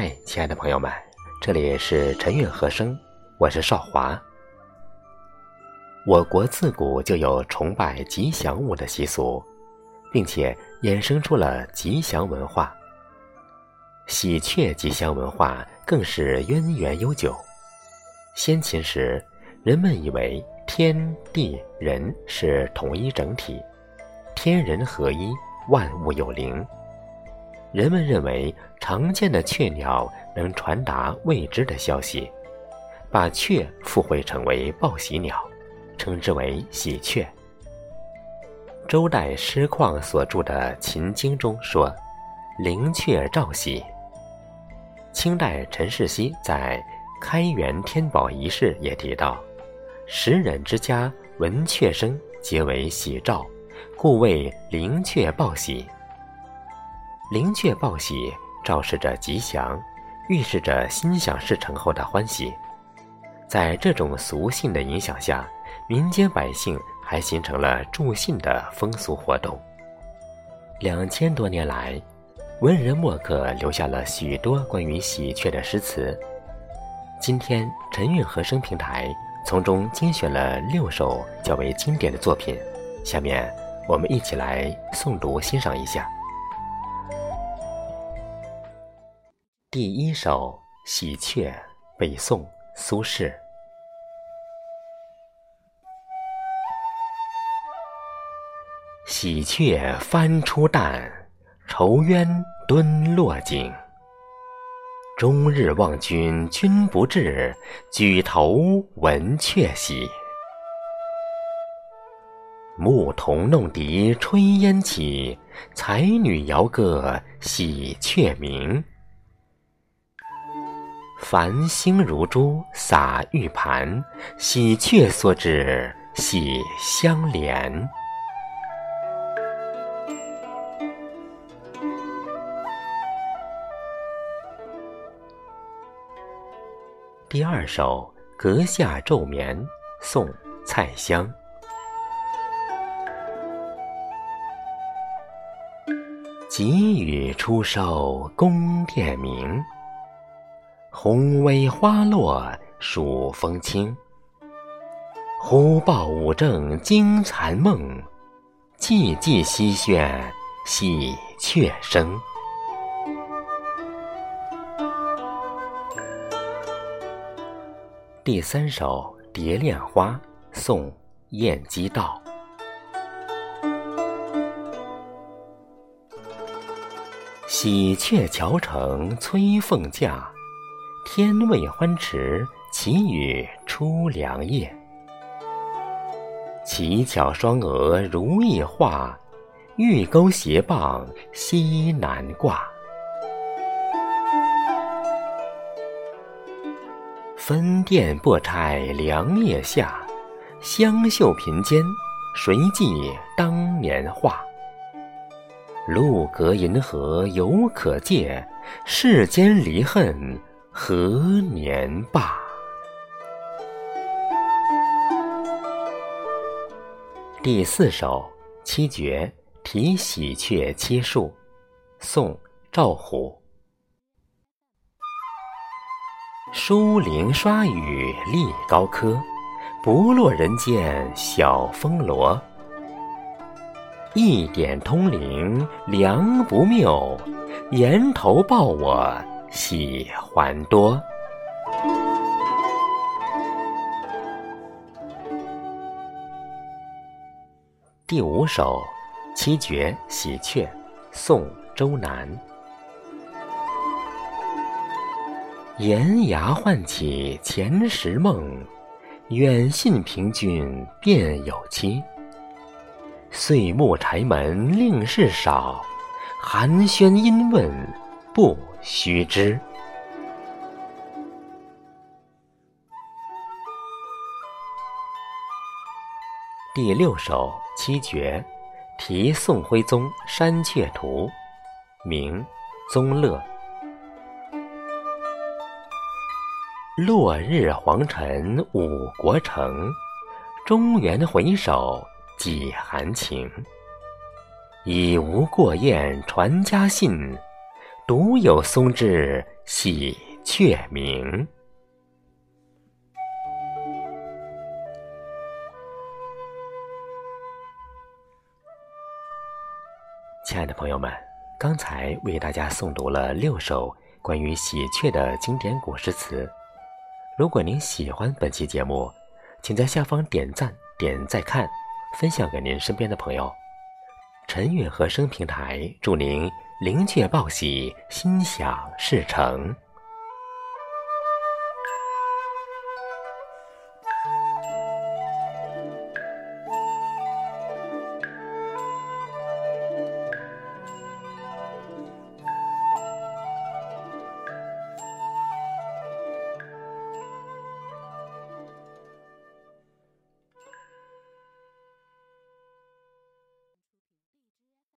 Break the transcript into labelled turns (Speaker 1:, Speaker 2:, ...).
Speaker 1: 嗨，亲爱的朋友们，这里是晨韵和声，我是少华。我国自古就有崇拜吉祥物的习俗，并且衍生出了吉祥文化。喜鹊吉祥文化更是渊源悠久。先秦时，人们以为天地人是统一整体，天人合一，万物有灵。人们认为常见的雀鸟能传达未知的消息，把雀附会成为报喜鸟，称之为喜鹊。周代师旷所著的《秦经》中说：“灵雀兆喜。”清代陈世熙在《开元天宝遗事》也提到：“时人之家闻雀声，皆为喜兆，故谓灵雀报喜。”灵雀报喜，昭示着吉祥，预示着心想事成后的欢喜。在这种俗信的影响下，民间百姓还形成了助信的风俗活动。两千多年来，文人墨客留下了许多关于喜鹊的诗词。今天，晨韵和声平台从中精选了六首较为经典的作品，下面我们一起来诵读欣赏一下。第一首《喜鹊》，北宋苏轼。喜鹊翻出蛋，愁冤蹲落井。终日望君君不至，举头闻鹊喜。牧童弄笛炊烟起，才女遥歌喜鹊鸣。繁星如珠洒玉盘，喜鹊所指喜相连。第二首《阁下昼眠》，宋·蔡襄。急雨初收宫殿明。红薇花落数风清，忽报五正惊残梦，寂寂西轩喜鹊声。第三首《蝶恋花》，宋·晏几道。喜鹊桥成催凤驾。天未欢池，祈雨初凉夜。乞巧双蛾如意画，玉钩斜傍西南挂。分殿拨钗凉夜下，香袖频间，谁记当年话？路隔银河犹可借，世间离恨。何年罢？第四首《七绝·题喜鹊切树》，宋·赵虎。疏林刷雨立高柯，不落人间晓风罗。一点通灵良不谬，檐头报我。喜还多。第五首《七绝·喜鹊》，宋·周南。檐牙唤起前时梦，远信凭君便有期。岁暮柴门令事少，寒暄因问不。须知。第六首《七绝》，题宋徽宗《山阙图》，明·宗乐。落日黄尘五国城，中原回首几含情。已无过雁传家信。独有松枝喜鹊鸣。亲爱的朋友们，刚才为大家诵读了六首关于喜鹊的经典古诗词。如果您喜欢本期节目，请在下方点赞、点再看，分享给您身边的朋友。陈韵和声平台祝您灵雀报喜，心想事成。